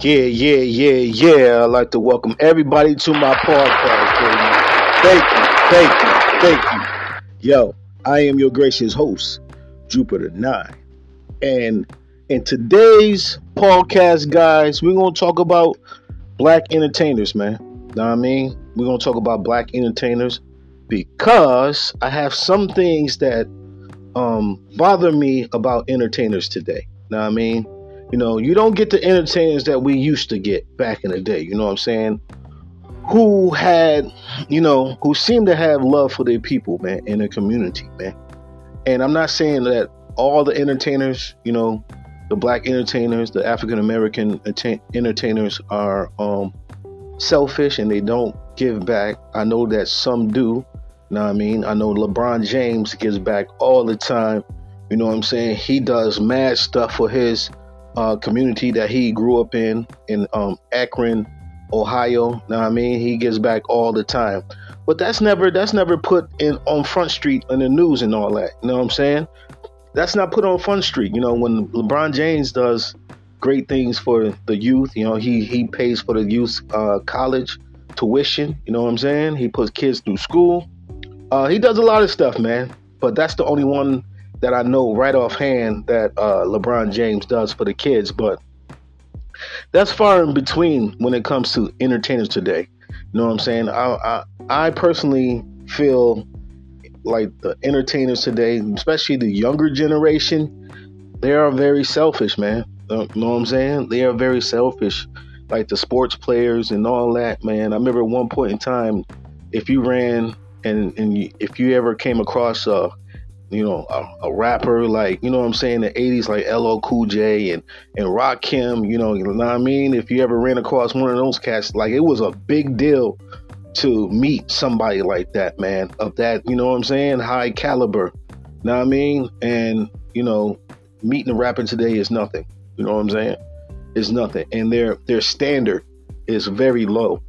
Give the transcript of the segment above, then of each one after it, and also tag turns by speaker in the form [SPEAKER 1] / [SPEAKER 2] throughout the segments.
[SPEAKER 1] Yeah, yeah, yeah, yeah. I'd like to welcome everybody to my podcast. baby. Thank you, thank you, thank you. Yo, I am your gracious host, Jupiter Nine. And in today's podcast, guys, we're gonna talk about black entertainers, man. Know what I mean? We're gonna talk about black entertainers because I have some things that um bother me about entertainers today. Know what I mean? You know, you don't get the entertainers that we used to get back in the day. You know what I'm saying? Who had, you know, who seemed to have love for their people, man, in their community, man. And I'm not saying that all the entertainers, you know, the black entertainers, the African American entertainers are um, selfish and they don't give back. I know that some do. You know what I mean? I know LeBron James gives back all the time. You know what I'm saying? He does mad stuff for his uh, community that he grew up in in um, Akron, Ohio. Now I mean, he gives back all the time, but that's never that's never put in on Front Street in the news and all that. You know what I'm saying? That's not put on Front Street. You know, when LeBron James does great things for the youth, you know, he he pays for the youth uh, college tuition. You know what I'm saying? He puts kids through school. Uh, he does a lot of stuff, man. But that's the only one that I know right offhand that uh, LeBron James does for the kids, but that's far in between when it comes to entertainers today. You know what I'm saying? I, I, I personally feel like the entertainers today, especially the younger generation, they are very selfish, man. You know what I'm saying? They are very selfish, like the sports players and all that, man. I remember at one point in time, if you ran and and if you ever came across a you know, a, a, rapper like, you know what I'm saying, the 80s, like LL Cool J and, and Rakim, you know, you know what I mean? If you ever ran across one of those cats, like it was a big deal to meet somebody like that, man, of that, you know what I'm saying, high caliber. Know what I mean? And, you know, meeting a rapper today is nothing. You know what I'm saying? It's nothing. And their their standard is very low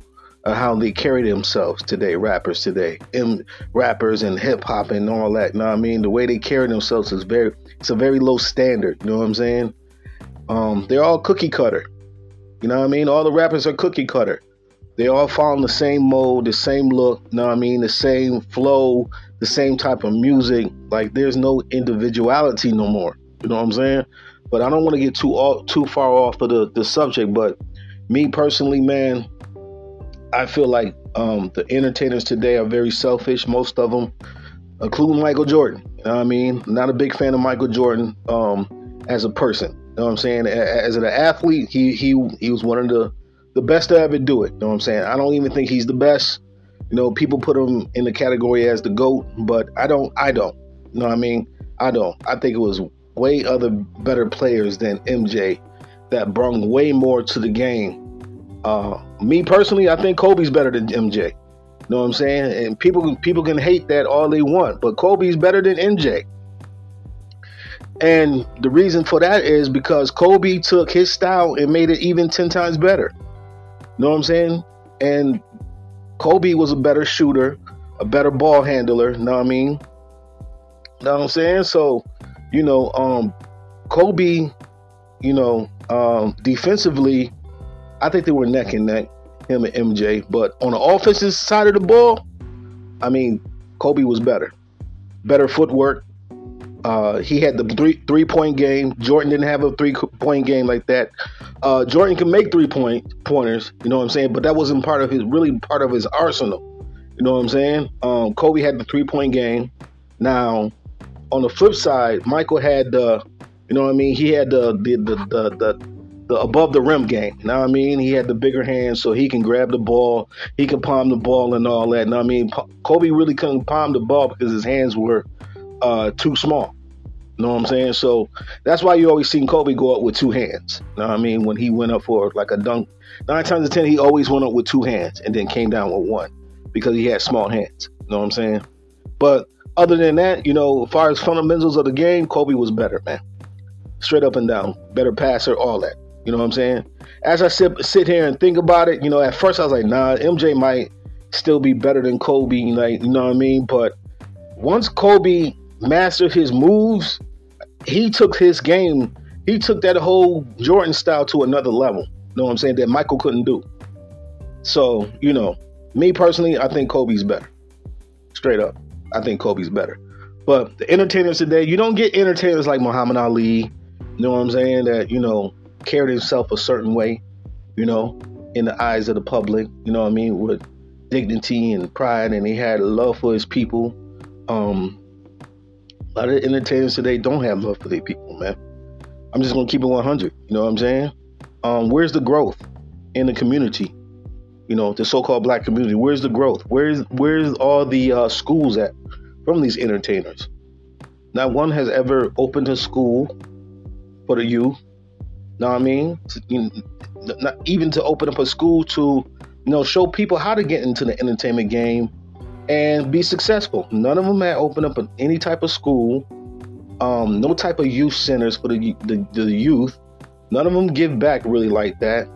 [SPEAKER 1] uh, how they carry themselves today, rappers today, and rappers and hip hop and all that. You know what I mean? The way they carry themselves is very, it's a very low standard. You know what I'm saying? Um, they're all cookie cutter. You know what I mean? All the rappers are cookie cutter. They all follow the same mold, the same look. You know what I mean? The same flow, the same type of music. Like there's no individuality no more. You know what I'm saying? But I don't want to get too all, too far off of the, the subject. But me personally, man, I feel like um, the entertainers today are very selfish. Most of them, including Michael Jordan. You know I mean? Not a big fan of Michael Jordan um, as a person. You know what I'm saying? As an athlete, he he he was one of the the best to ever do it. You know what I'm saying? I don't even think he's the best. You know, people put him in the category as the GOAT, but I don't I don't. You know what I mean? I don't. I think it was way other better players than MJ that brought way more to the game uh, me personally, I think Kobe's better than MJ. You know what I'm saying? And people people can hate that all they want, but Kobe's better than MJ. And the reason for that is because Kobe took his style and made it even 10 times better. You know what I'm saying? And Kobe was a better shooter, a better ball handler, you know what I mean? You know what I'm saying? So, you know, um, Kobe, you know, um, defensively, I think they were neck and neck, him and MJ. But on the offensive side of the ball, I mean, Kobe was better, better footwork. Uh, he had the three three point game. Jordan didn't have a three point game like that. Uh, Jordan can make three point pointers, you know what I'm saying, but that wasn't part of his really part of his arsenal. You know what I'm saying? Um, Kobe had the three point game. Now, on the flip side, Michael had the, you know what I mean? He had the the the the, the the above the rim game. Now I mean, he had the bigger hands, so he can grab the ball, he can palm the ball and all that. Now I mean, Kobe really couldn't palm the ball because his hands were uh, too small. You know what I'm saying? So that's why you always seen Kobe go up with two hands. You know what I mean? When he went up for like a dunk, nine times out of ten, he always went up with two hands and then came down with one because he had small hands. You know what I'm saying? But other than that, you know, as far as fundamentals of the game, Kobe was better, man. Straight up and down, better passer, all that. You know what I'm saying? As I sit sit here and think about it, you know, at first I was like, nah, MJ might still be better than Kobe, like you know what I mean? But once Kobe mastered his moves, he took his game, he took that whole Jordan style to another level. You know what I'm saying? That Michael couldn't do. So, you know, me personally, I think Kobe's better. Straight up. I think Kobe's better. But the entertainers today, you don't get entertainers like Muhammad Ali, you know what I'm saying, that, you know, carried himself a certain way, you know, in the eyes of the public, you know what I mean, with dignity and pride, and he had love for his people. Um, a lot of entertainers today don't have love for their people, man. I'm just gonna keep it 100. You know what I'm saying? Um, where's the growth in the community? You know, the so-called black community. Where's the growth? Where's where's all the uh, schools at from these entertainers? Not one has ever opened a school for the youth. Know what I mean? You Not even to open up a school to, you know, show people how to get into the entertainment game and be successful. None of them had opened up any type of school um, no type of youth centers for the, the, the youth. None of them give back really like that.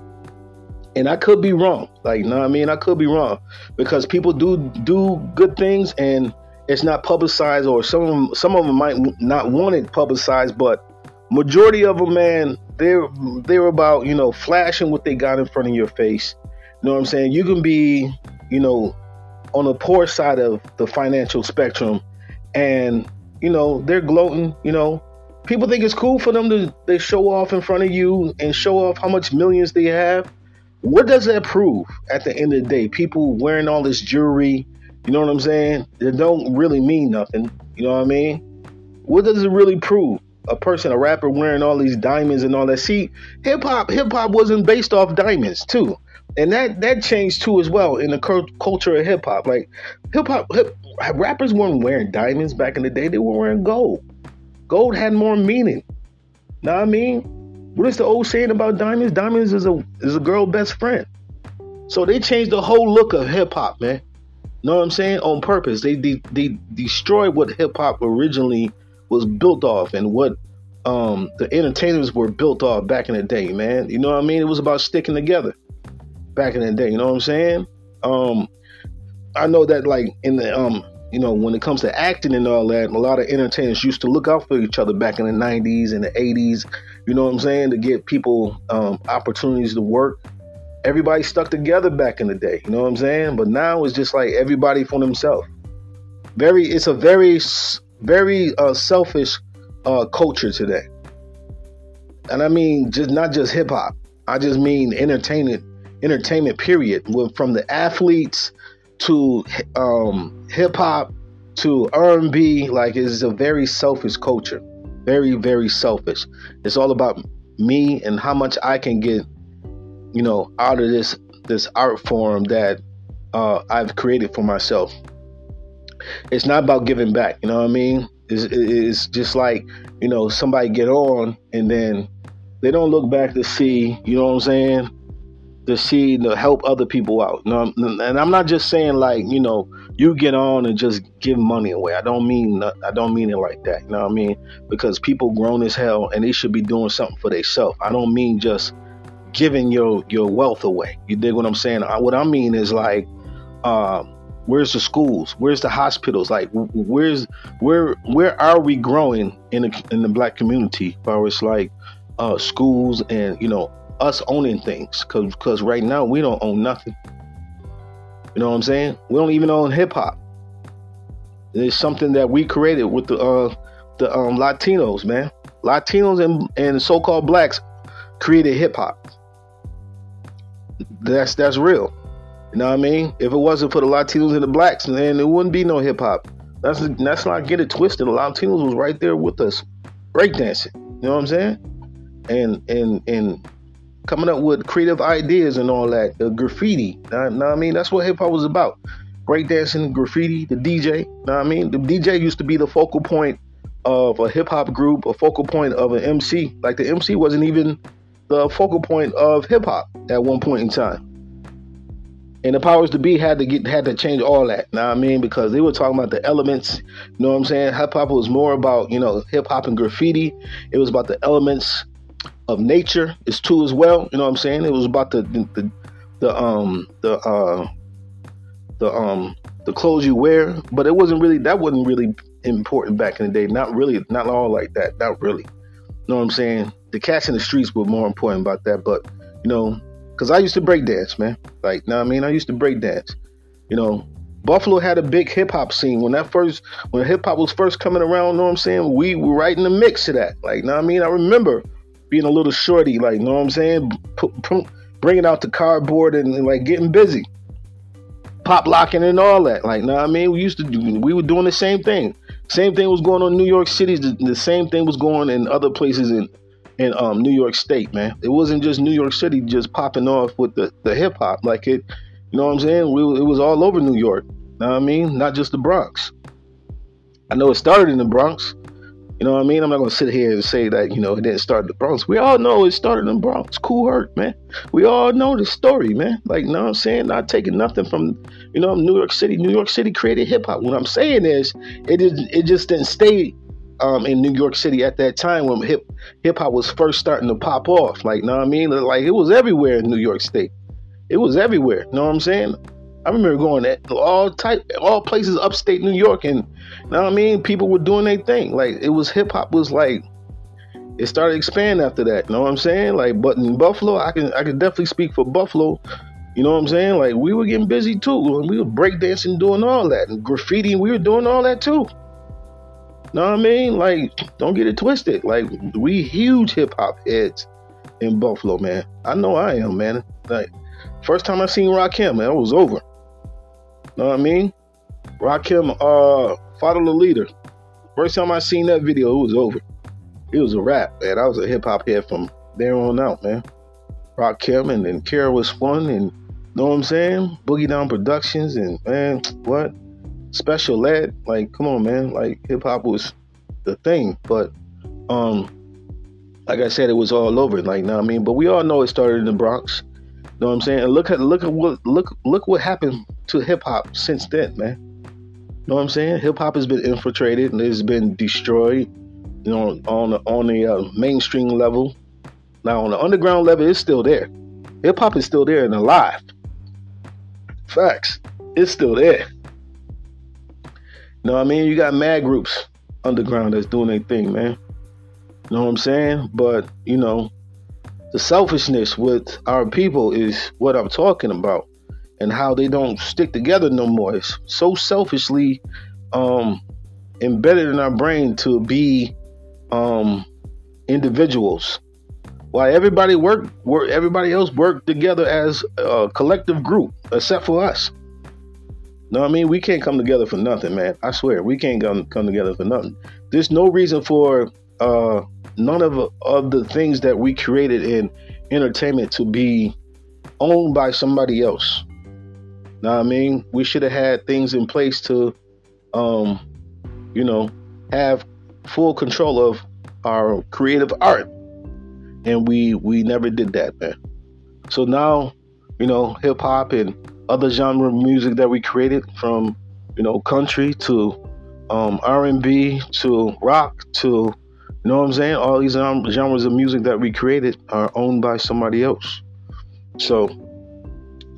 [SPEAKER 1] And I could be wrong. Like, you know what I mean? I could be wrong because people do do good things and it's not publicized or some of them, some of them might not want it publicized, but majority of them, man, they're they're about, you know, flashing what they got in front of your face. You know what I'm saying? You can be, you know, on the poor side of the financial spectrum and you know, they're gloating, you know. People think it's cool for them to they show off in front of you and show off how much millions they have. What does that prove at the end of the day? People wearing all this jewelry, you know what I'm saying? It don't really mean nothing. You know what I mean? What does it really prove? A person, a rapper wearing all these diamonds and all that. See, hip hop, hip hop wasn't based off diamonds too, and that that changed too as well in the culture of hip hop. Like hip hop, rappers weren't wearing diamonds back in the day. They were wearing gold. Gold had more meaning. Know what I mean? What is the old saying about diamonds? Diamonds is a is a girl best friend. So they changed the whole look of hip hop, man. Know what I'm saying? On purpose. They they, they destroyed what hip hop originally was built off and what um, the entertainers were built off back in the day, man. You know what I mean? It was about sticking together back in the day. You know what I'm saying? Um, I know that like in the um you know when it comes to acting and all that, a lot of entertainers used to look out for each other back in the '90s and the '80s. You know what I'm saying to get people um, opportunities to work. Everybody stuck together back in the day. You know what I'm saying? But now it's just like everybody for themselves. Very, it's a very, very uh, selfish uh, culture today. And I mean, just not just hip hop. I just mean entertainment, entertainment. Period. From the athletes to um, hip hop to R&B, like it's a very selfish culture. Very, very selfish. It's all about me and how much I can get, you know, out of this this art form that uh, I've created for myself. It's not about giving back. You know what I mean? It's, it's just like you know somebody get on and then they don't look back to see. You know what I'm saying? to see to help other people out. You know, and I'm not just saying like you know you get on and just give money away. I don't mean I don't mean it like that. You know what I mean? Because people grown as hell and they should be doing something for themselves. I don't mean just giving your your wealth away. You dig what I'm saying? I, what I mean is like. Uh, where's the schools where's the hospitals like where's where where are we growing in the in the black community Where it's like uh schools and you know us owning things because because right now we don't own nothing. You know what I'm saying? We don't even own hip hop. It's something that we created with the uh, the um, Latinos, man. Latinos and, and so-called blacks created hip hop. That's that's real. You know what I mean? If it wasn't for the Latinos and the blacks, then there wouldn't be no hip hop. That's that's not get it twisted. The Latinos was right there with us, breakdancing. You know what I'm saying? And and and coming up with creative ideas and all that. The graffiti, You know, know I mean? That's what hip hop was about. Breakdancing, graffiti, the DJ. You know what I mean? The DJ used to be the focal point of a hip hop group, a focal point of an MC. Like the MC wasn't even the focal point of hip hop at one point in time. And the powers to be had to get had to change all that. Now I mean, because they were talking about the elements. You know what I'm saying? Hip hop was more about you know hip hop and graffiti. It was about the elements of nature It's too as well. You know what I'm saying? It was about the the, the um the uh the um the clothes you wear, but it wasn't really that wasn't really important back in the day. Not really, not all like that. Not really. You know what I'm saying? The cats in the streets were more important about that, but you know, Cause I used to break dance, man. Like, know I mean? I used to break dance. You know, Buffalo had a big hip hop scene when that first when hip hop was first coming around. Know what I'm saying? We were right in the mix of that. Like, know I mean? I remember being a little shorty. Like, you know what I'm saying? P- bringing out the cardboard and, and, like getting busy, pop locking and all that. Like, know I mean? We used to do. We were doing the same thing. Same thing was going on in New York City. The, the same thing was going in other places in in um, New York State, man. It wasn't just New York City just popping off with the, the hip hop. Like it, you know what I'm saying? We, it was all over New York. Know what I mean? Not just the Bronx. I know it started in the Bronx. You know what I mean? I'm not gonna sit here and say that you know it didn't start in the Bronx. We all know it started in the Bronx. Kool Herc, man. We all know the story, man. Like, you know what I'm saying? Not taking nothing from you know New York City. New York City created hip hop. What I'm saying is, it is it just didn't stay um, in New York City at that time when hip hip hop was first starting to pop off. Like, you know what I mean? Like it was everywhere in New York State. It was everywhere. You know what I'm saying? I remember going at all type, all places upstate New York, and you know what I mean. People were doing their thing. Like it was hip hop was like it started expanding after that. You know what I'm saying? Like, but in Buffalo, I can I can definitely speak for Buffalo. You know what I'm saying? Like we were getting busy too, and we were breakdancing, doing all that, and graffiti. We were doing all that too. Know what I mean? Like, don't get it twisted. Like, we huge hip hop heads in Buffalo, man. I know I am, man. Like, first time I seen Rakim, man, it was over. Know what I mean? Rakim, uh, follow the leader. First time I seen that video, it was over. It was a rap, man. I was a hip hop head from there on out, man. Rakim and then KRS-One and know what I'm saying? Boogie Down Productions and man, what? Special ed. Like, come on, man. Like hip hop was the thing, but um, like I said, it was all over. Like, know what I mean? But we all know it started in the Bronx. You know what I'm saying? And look at look at what look look what happened to hip hop since then, man. Know what I'm saying? Hip hop has been infiltrated and it's been destroyed. You know, on the on the uh, mainstream level. Now on the underground level, it's still there. Hip hop is still there and alive. Facts. It's still there. Know what I mean? You got mad groups underground that's doing their thing, man. You know what I'm saying? But, you know, the selfishness with our people is what I'm talking about and how they don't stick together no more. It's so selfishly um, embedded in our brain to be um, individuals. Why everybody work, work, everybody else work together as a collective group, except for us. No, I mean we can't come together for nothing, man. I swear we can't come come together for nothing. There's no reason for uh, none of of the things that we created in entertainment to be owned by somebody else. Now, I mean, we should have had things in place to, um, you know, have full control of our creative art, and we we never did that, man. So now, you know, hip hop and other genre of music that we created from you know country to um, R&B to rock to you know what I'm saying? All these genres of music that we created are owned by somebody else. So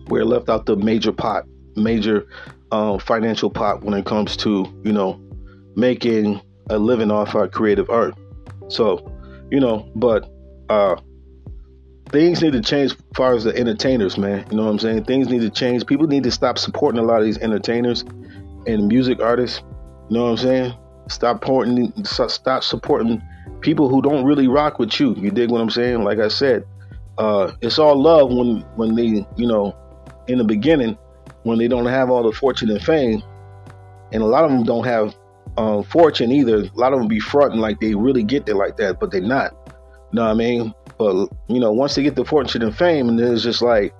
[SPEAKER 1] we're left out the major pot major uh, financial pot when it comes to you know making a living off our creative art. So you know but uh things need to change as far as the entertainers, man. You know what I'm saying? Things need to change. People need to stop supporting a lot of these entertainers and music artists. You know what I'm saying? Stop supporting, stop supporting people who don't really rock with you. You dig what I'm saying? Like I said, uh, it's all love when when they, you know, in the beginning, when they don't have all the fortune and fame, and a lot of them don't have um, fortune either. A lot of them be fronting like they really get there like that, but they're not. You know what I mean? But you know, once they get the fortune and fame, and it's just like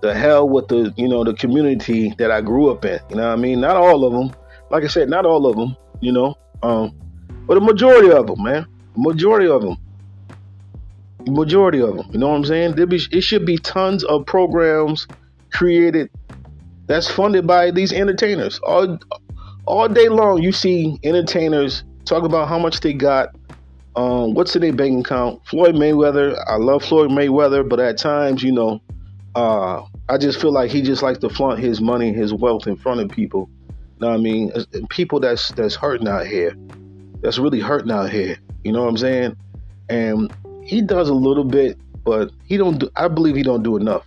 [SPEAKER 1] the hell with the you know the community that I grew up in. You know what I mean? Not all of them. Like I said, not all of them. You know, um, but a majority of them, man. Majority of them. Majority of them. You know what I'm saying? There be, it should be tons of programs created that's funded by these entertainers. All all day long, you see entertainers talk about how much they got um, what's in their bank account? Floyd Mayweather. I love Floyd Mayweather, but at times, you know, uh, I just feel like he just likes to flaunt his money, his wealth in front of people. You know what I mean? People that's that's hurting out here, that's really hurting out here. You know what I'm saying? And he does a little bit, but he don't. Do, I believe he don't do enough.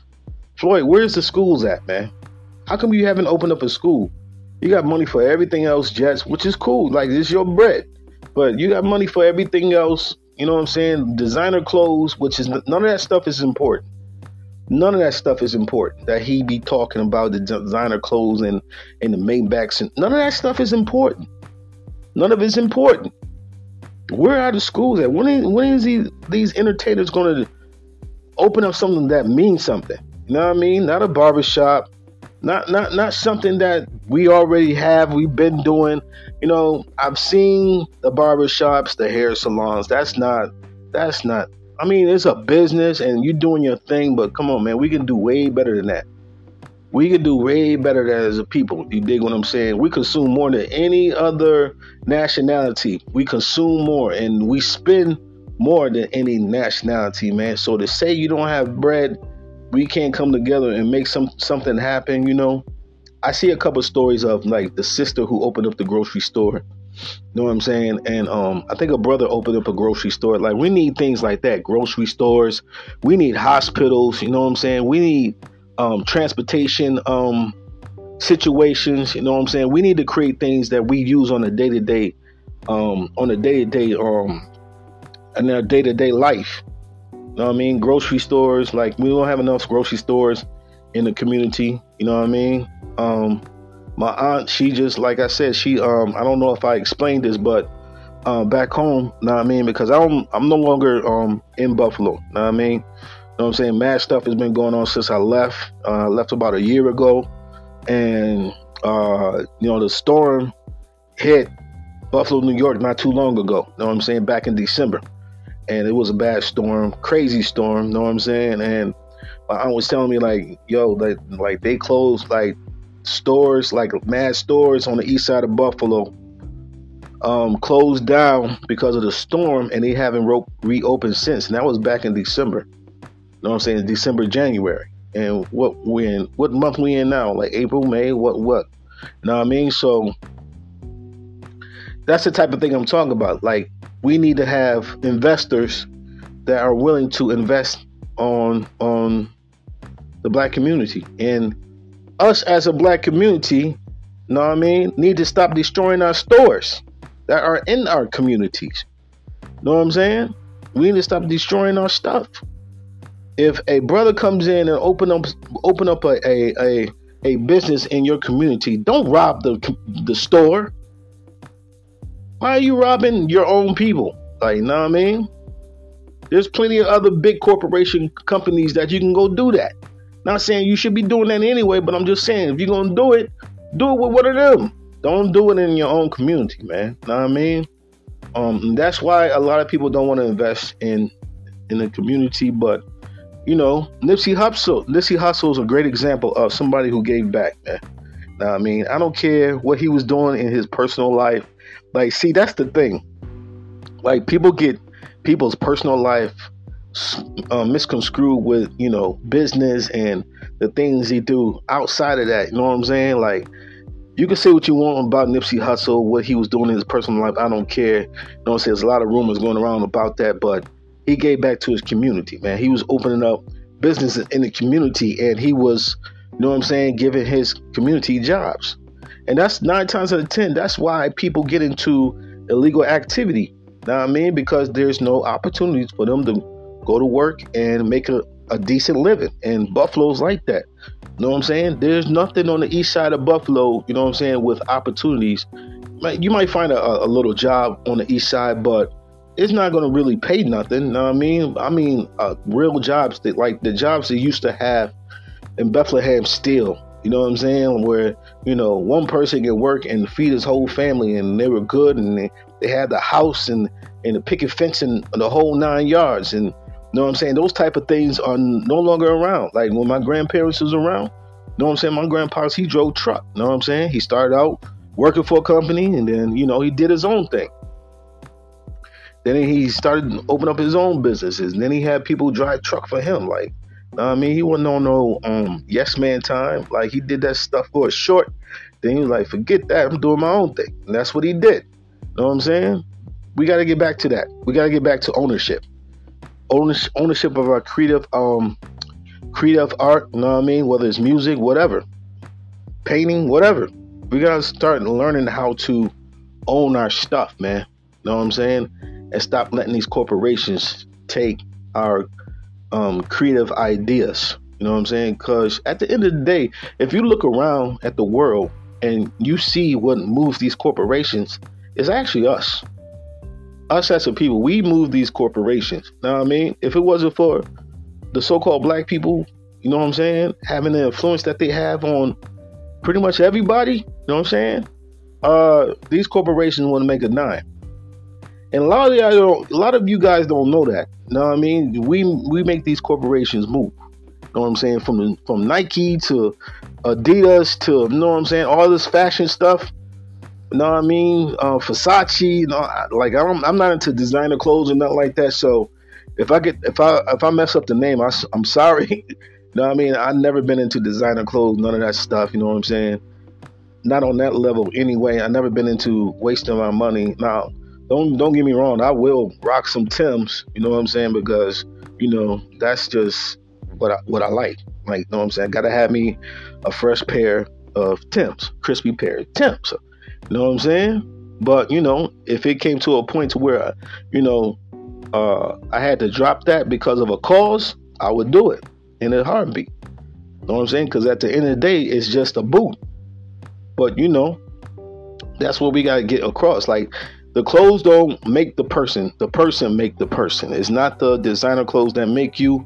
[SPEAKER 1] Floyd, where's the schools at, man? How come you haven't opened up a school? You got money for everything else, Jets, which is cool. Like it's your bread, but you got money for everything else. You know what I'm saying? Designer clothes, which is none of that stuff is important. None of that stuff is important. That he be talking about the designer clothes and and the Maybachs and none of that stuff is important. None of it's important. Where are the schools at? When is, when is these, these entertainers going to open up something that means something? You know what I mean? Not a barbershop, not not not something that we already have. We've been doing. You know, I've seen the barbershops, the hair salons. That's not. That's not. I mean, it's a business, and you're doing your thing. But come on, man, we can do way better than that. We can do way better as a people. You dig what I'm saying? We consume more than any other nationality. We consume more, and we spend more than any nationality, man. So to say you don't have bread we can't come together and make some something happen, you know. I see a couple stories of like the sister who opened up the grocery store. You know what I'm saying? And um, I think a brother opened up a grocery store. Like we need things like that, grocery stores. We need hospitals. You know what I'm saying? We need um, transportation um, situations. You know what I'm saying? We need to create things that we use on a day to day, on a day to day, um, in our day to day life know what I mean? Grocery stores, like we don't have enough grocery stores in the community. You know what I mean? Um, my aunt, she just like I said, she um, I don't know if I explained this, but uh, back home, know what I mean? Because I'm I'm no longer um in Buffalo. You know what I mean? You know what I'm saying? Mad stuff has been going on since I left. Uh, left about a year ago, and uh, you know the storm hit Buffalo, New York, not too long ago. You know what I'm saying? Back in December and it was a bad storm, crazy storm. Know what I'm saying? And my aunt was telling me like, yo, like like they closed like stores, like mad stores on the east side of Buffalo, um, closed down because of the storm, and they haven't ro- reopened since. And that was back in December. You know what I'm saying? December, January. And what we in? What month we in now? Like April, May? What? What? You know what I mean? So that's the type of thing I'm talking about. Like we need to have investors that are willing to invest on on the black community. And us as a black community know what i mean need to stop destroying our stores that are in our communities. Know what i'm saying? We need to stop destroying our stuff. If a brother comes in and open up open up a a, a, a business in your community don't rob the the store why are you robbing your own people? Like, you know what I mean? There's plenty of other big corporation companies that you can go do that. Not saying you should be doing that anyway, but I'm just saying if you're gonna do it, do it with one of them. Don't do it in your own community, man. You know what I mean? Um, that's why a lot of people don't want to invest in in the community. But you know, Nipsey Hussle, Nipsey Hussle is a great example of somebody who gave back, man. Know what I mean? I don't care what he was doing in his personal life. Like, see, that's the thing. Like, people get people's personal life uh, misconstrued with, you know, business and the things he do outside of that. You know what I'm saying? Like, you can say what you want about Nipsey Hussle, what he was doing in his personal life. I don't care. You know, what there's a lot of rumors going around about that, but he gave back to his community, man. He was opening up businesses in the community, and he was, you know what I'm saying, giving his community jobs. And that's nine times out of ten, that's why people get into illegal activity. Now I mean? Because there's no opportunities for them to go to work and make a, a decent living. And Buffalo's like that. You know what I'm saying? There's nothing on the east side of Buffalo, you know what I'm saying, with opportunities. You might find a, a little job on the east side, but it's not going to really pay nothing. You know what I mean? I mean, uh, real jobs that like the jobs they used to have in Bethlehem Steel you know what I'm saying? Where, you know, one person can work and feed his whole family and they were good and they, they had the house and, and the picket fence and the whole nine yards. And you know what I'm saying? Those type of things are no longer around. Like when my grandparents was around, you know what I'm saying? My grandpa's, he drove truck. You know what I'm saying? He started out working for a company and then, you know, he did his own thing. Then he started open up his own businesses. And then he had people drive truck for him. Like, I mean, he wasn't on no um yes man time. Like he did that stuff for a short. Then he was like, forget that. I'm doing my own thing. And that's what he did. You know what I'm saying? We got to get back to that. We got to get back to ownership. ownership, of our creative um creative art, you know what I mean? Whether it's music, whatever, painting, whatever. We gotta start learning how to own our stuff, man. You know what I'm saying? And stop letting these corporations take our um, creative ideas. You know what I'm saying? Because at the end of the day, if you look around at the world and you see what moves these corporations, it's actually us. Us as a people, we move these corporations. Now, I mean? If it wasn't for the so-called black people, you know what I'm saying, having the influence that they have on pretty much everybody, you know what I'm saying? Uh, these corporations want to make a dime. And a lot of y'all a lot of you guys don't know that. You know what I mean? We we make these corporations move. You know what I'm saying? From from Nike to Adidas to you know what I'm saying? All this fashion stuff. You know what I mean? Uh, Versace. You know, like I'm I'm not into designer clothes or nothing like that. So if I get if I if I mess up the name, I, I'm sorry. you know what I mean? I've never been into designer clothes, none of that stuff. You know what I'm saying? Not on that level anyway. I've never been into wasting my money. Now don't don't get me wrong, I will rock some Tims, you know what I'm saying? Because, you know, that's just what I what I like. Like, you know what I'm saying? Gotta have me a fresh pair of Tims, crispy pair of Tims. You know what I'm saying? But, you know, if it came to a point to where, I, you know, uh, I had to drop that because of a cause, I would do it in a heartbeat. You know what I'm saying? Because at the end of the day, it's just a boot. But you know, that's what we gotta get across. Like the clothes don't make the person the person make the person. It's not the designer clothes that make you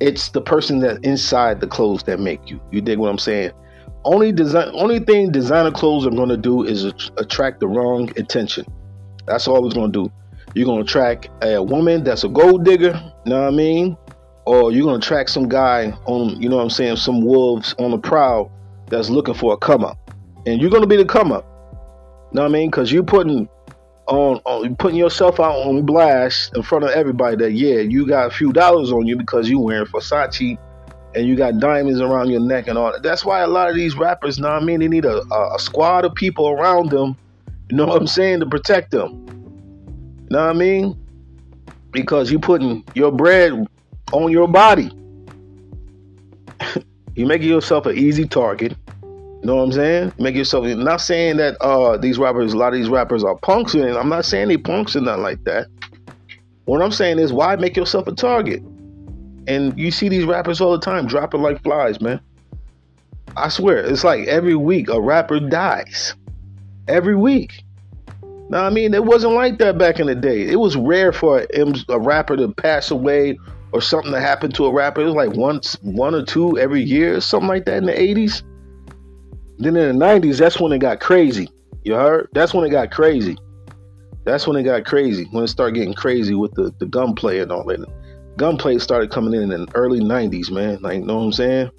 [SPEAKER 1] it's the person that inside the clothes that make you. You dig what i'm saying? Only design only thing designer clothes are going to do is attract the wrong attention. That's all it's going to do. You're going to attract a woman that's a gold digger you know what i mean? Or you're going to attract some guy on you know what i'm saying some wolves on the prowl that's looking for a come up. And you're going to be the come up. You know what i mean? Because you're putting on, on putting yourself out on blast in front of everybody that yeah you got a few dollars on you because you wearing Versace and you got diamonds around your neck and all that. That's why a lot of these rappers, know what I mean, they need a, a, squad of people around them, you know what I'm saying, to protect them. You know what I mean? Because you putting your bread on your body. you making yourself an easy target. Know what I'm saying? Make yourself. I'm not saying that uh these rappers, a lot of these rappers are punks, and I'm not saying they punks or nothing like that. What I'm saying is, why make yourself a target? And you see these rappers all the time dropping like flies, man. I swear, it's like every week a rapper dies. Every week. Now, I mean, it wasn't like that back in the day. It was rare for a, a rapper to pass away or something to happen to a rapper. It was like once, one or two every year, something like that in the 80s. Then in the 90s, that's when it got crazy. You heard? That's when it got crazy. That's when it got crazy. When it started getting crazy with the, the gunplay and all that. Gunplay started coming in in the early 90s, man. Like, you know what I'm saying?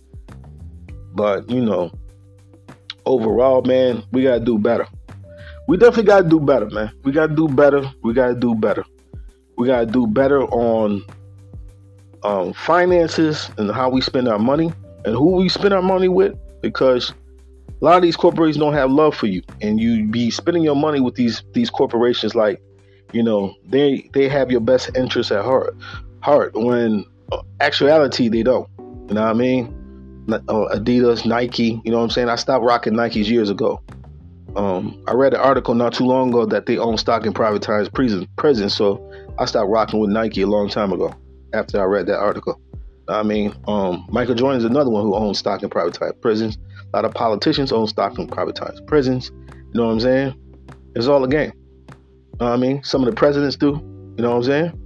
[SPEAKER 1] But, you know, overall, man, we got to do better. We definitely got to do better, man. We got to do better. We got to do better. We got to do better on um, finances and how we spend our money and who we spend our money with because a lot of these corporations don't have love for you, and you be spending your money with these these corporations like, you know, they they have your best interests at heart, heart when uh, actuality they don't. You know what I mean? Uh, Adidas, Nike. You know what I'm saying? I stopped rocking Nikes years ago. Um, I read an article not too long ago that they own stock in privatized prison, prisons, so I stopped rocking with Nike a long time ago. After I read that article, I mean, um, Michael Jordan is another one who owns stock in privatized prisons. A lot of politicians own stock in privatized prisons. You know what I'm saying? It's all a game. You know what I mean? Some of the presidents do. You know what I'm saying?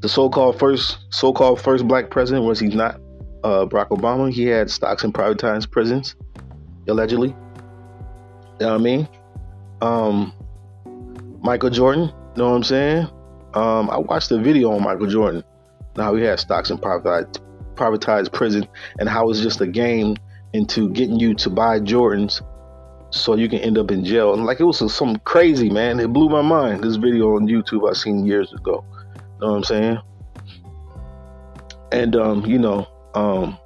[SPEAKER 1] The so-called first so-called first black president was he not uh, Barack Obama. He had stocks in privatized prisons, allegedly. You know what I mean? Um, Michael Jordan, you know what I'm saying? Um, I watched the video on Michael Jordan. Now he had stocks in privatized privatized prison and how it's just a game into getting you to buy Jordans so you can end up in jail. And like it was some crazy, man. It blew my mind. This video on YouTube I seen years ago. You know what I'm saying? And um, you know, um,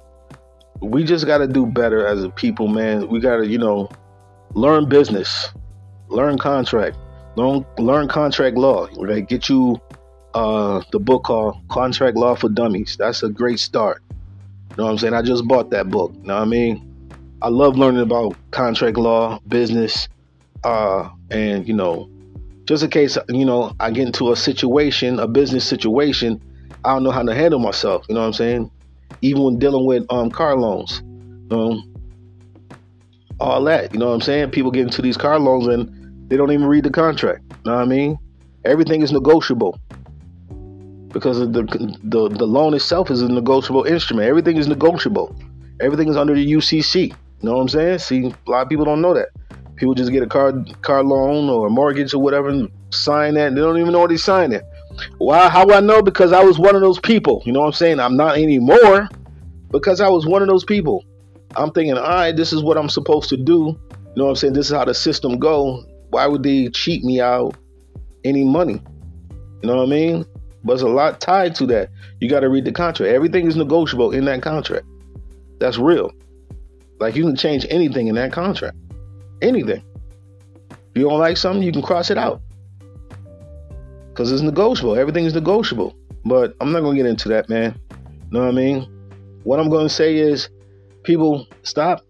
[SPEAKER 1] we just got to do better as a people, man. We got to, you know, learn business, learn contract, learn learn contract law. Right? Get you uh, the book called Contract Law for Dummies. That's a great start. You know what I'm saying? I just bought that book. You know what I mean? I love learning about contract law, business, uh, and you know, just in case you know I get into a situation, a business situation, I don't know how to handle myself. You know what I'm saying? Even when dealing with um, car loans, all that. You know what I'm saying? People get into these car loans and they don't even read the contract. You know what I mean? Everything is negotiable because the the the loan itself is a negotiable instrument. Everything is negotiable. Everything is under the UCC. You know what I'm saying? See, a lot of people don't know that. People just get a car car loan or a mortgage or whatever and sign that. And they don't even know what they signed it. Why? How do I know? Because I was one of those people. You know what I'm saying? I'm not anymore because I was one of those people. I'm thinking, all right, this is what I'm supposed to do. You know what I'm saying? This is how the system go. Why would they cheat me out any money? You know what I mean? But it's a lot tied to that. You got to read the contract. Everything is negotiable in that contract. That's real. Like you can change anything in that contract. Anything. If you don't like something, you can cross it out. Because it's negotiable. Everything is negotiable. But I'm not going to get into that, man. You know what I mean? What I'm going to say is people stop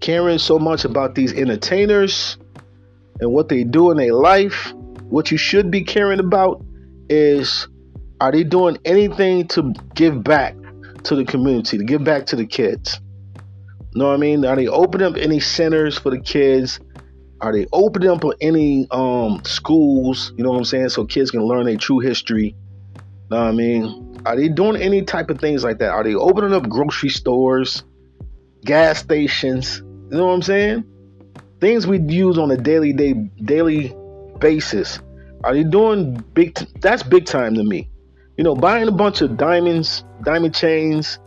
[SPEAKER 1] caring so much about these entertainers and what they do in their life. What you should be caring about is are they doing anything to give back to the community, to give back to the kids? You know what I mean? Are they opening up any centers for the kids? Are they opening up any um, schools? You know what I'm saying? So kids can learn their true history. You Know what I mean? Are they doing any type of things like that? Are they opening up grocery stores, gas stations? You know what I'm saying? Things we use on a daily day daily basis. Are they doing big? T- that's big time to me. You know, buying a bunch of diamonds, diamond chains,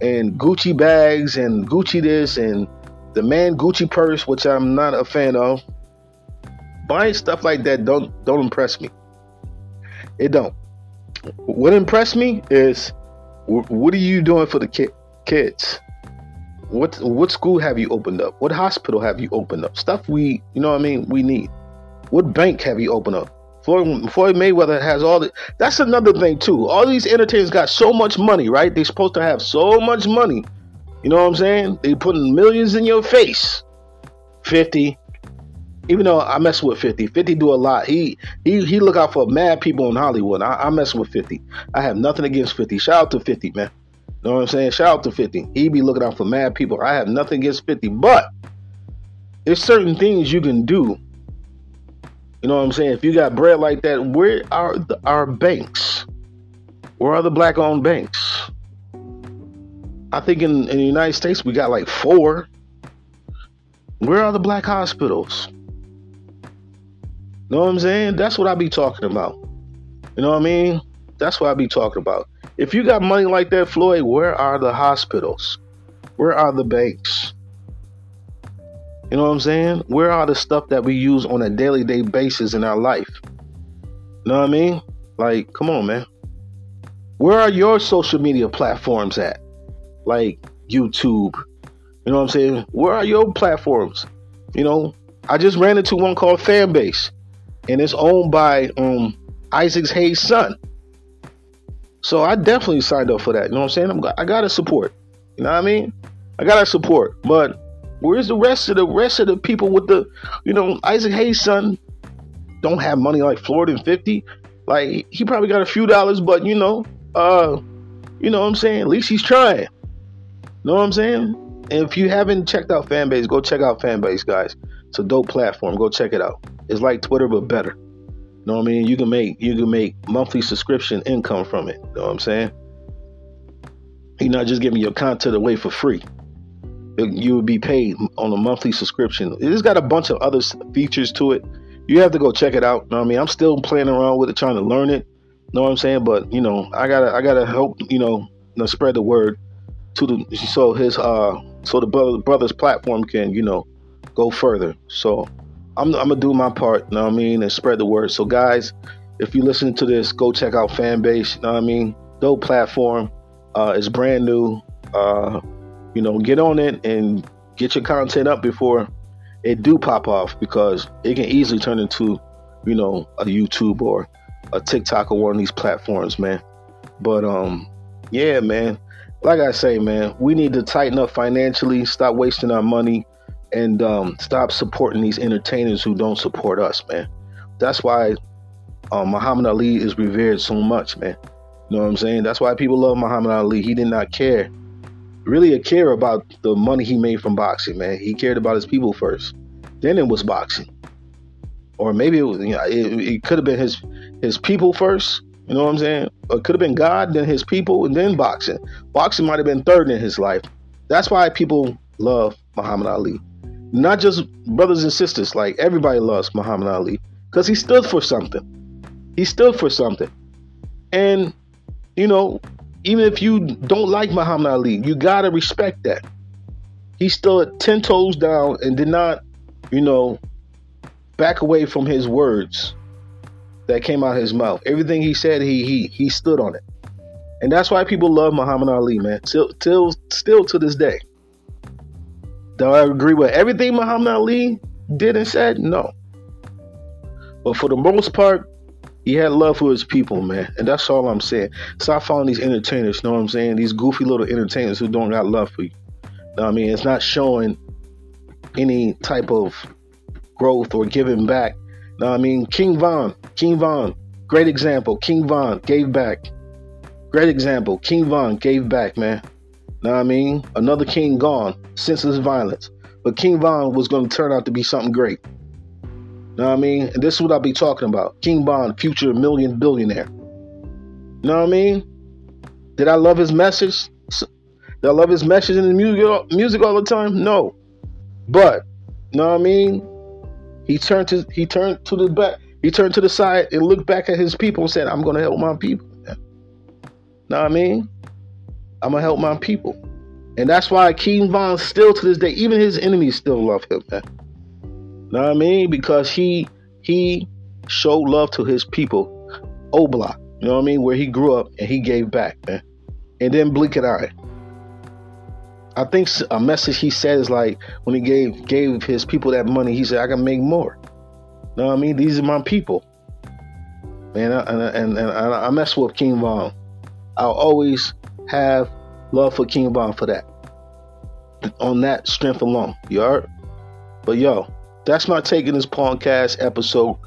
[SPEAKER 1] and Gucci bags and Gucci this and the man Gucci purse, which I'm not a fan of. Buying stuff like that don't don't impress me. It don't. What impressed me is what are you doing for the ki- kids? What what school have you opened up? What hospital have you opened up? Stuff we you know what I mean we need. What bank have you opened up? Floyd, Floyd Mayweather has all the. That's another thing too. All these entertainers got so much money, right? They're supposed to have so much money. You know what I'm saying? They putting millions in your face. Fifty. Even though I mess with 50, 50 do a lot. He he he look out for mad people in Hollywood. I, I mess with 50. I have nothing against 50. Shout out to 50, man. You know what I'm saying? Shout out to 50. He be looking out for mad people. I have nothing against 50, but there's certain things you can do you know what I'm saying? If you got bread like that, where are the, our banks? Where are the black owned banks? I think in, in the United States we got like four. Where are the black hospitals? You Know what I'm saying? That's what I be talking about. You know what I mean? That's what I be talking about. If you got money like that, Floyd, where are the hospitals? Where are the banks? You know what I'm saying? Where are the stuff that we use on a daily day basis in our life? You know what I mean? Like, come on, man. Where are your social media platforms at? Like YouTube. You know what I'm saying? Where are your platforms? You know, I just ran into one called Fanbase, and it's owned by um Isaac Hayes' son. So I definitely signed up for that. You know what I'm saying? I'm, I gotta support. You know what I mean? I gotta support. But Where's the rest of the rest of the people with the, you know, Isaac Hayes' son don't have money like Floyd and 50. Like he probably got a few dollars, but you know, uh, you know what I'm saying? At least he's trying. Know what I'm saying? And if you haven't checked out Fanbase, go check out Fanbase, guys. It's a dope platform. Go check it out. It's like Twitter but better. You know what I mean? You can make you can make monthly subscription income from it. You know what I'm saying? You're not just giving your content away for free you would be paid on a monthly subscription. It's got a bunch of other features to it. You have to go check it out. I mean, I'm still playing around with it, trying to learn it. You Know what I'm saying? But you know, I gotta, I gotta help. You know, you know spread the word to the so his uh so the brother, brother's platform can you know go further. So I'm, I'm gonna do my part. You know what I mean, and spread the word. So guys, if you listen to this, go check out Fanbase. You know what I mean? Dope platform. Uh, it's brand new. Uh, you know, get on it and get your content up before it do pop off because it can easily turn into, you know, a YouTube or a TikTok or one of these platforms, man. But um, yeah, man. Like I say, man, we need to tighten up financially, stop wasting our money, and um, stop supporting these entertainers who don't support us, man. That's why um, Muhammad Ali is revered so much, man. You know what I'm saying? That's why people love Muhammad Ali. He did not care, really, a care about the money he made from boxing, man. He cared about his people first. Then it was boxing, or maybe it you know, it, it could have been his his people first, you know what I'm saying? It could have been God, then his people, and then boxing. Boxing might have been third in his life. That's why people love Muhammad Ali. Not just brothers and sisters, like everybody loves Muhammad Ali because he stood for something. He stood for something. And, you know, even if you don't like Muhammad Ali, you got to respect that. He stood 10 toes down and did not, you know, back away from his words that came out of his mouth. Everything he said, he he he stood on it, and that's why people love Muhammad Ali, man. Till till still to this day. Do I agree with everything Muhammad Ali did and said? No. But for the most part, he had love for his people, man. And that's all I'm saying. Stop following these entertainers, you know what I'm saying? These goofy little entertainers who don't got love for you. Know what I mean? It's not showing any type of growth or giving back Know I mean? King Von, King Von, great example. King Von gave back. Great example. King Von gave back, man. Know what I mean? Another king gone, senseless violence. But King Von was going to turn out to be something great. Know what I mean? And this is what I'll be talking about. King Von, future million billionaire. Know what I mean? Did I love his message? Did I love his message in the music, music all the time? No. But, know what I mean? He turned to he turned to the back. He turned to the side and looked back at his people and said, "I'm going to help my people." Know what I mean? I'm gonna help my people, and that's why King Von still to this day, even his enemies still love him, man. Know what I mean? Because he he showed love to his people, Oblock. You know what I mean? Where he grew up and he gave back, man. And then Blink and I. I think a message he said is like when he gave gave his people that money, he said, "I can make more." You know what I mean? These are my people, man. And and, and I mess with King Von. I'll always have love for King Von for that. On that strength alone, you heard? But yo, that's my take in this podcast episode.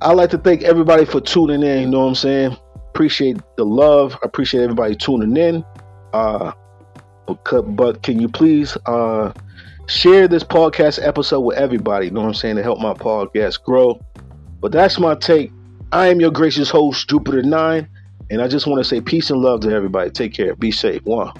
[SPEAKER 1] I'd like to thank everybody for tuning in. You know what I'm saying? Appreciate the love. I Appreciate everybody tuning in. Uh, but, but can you please uh, share this podcast episode with everybody? You know what I'm saying? To help my podcast grow. But that's my take. I am your gracious host, Jupiter9. And I just want to say peace and love to everybody. Take care. Be safe. One.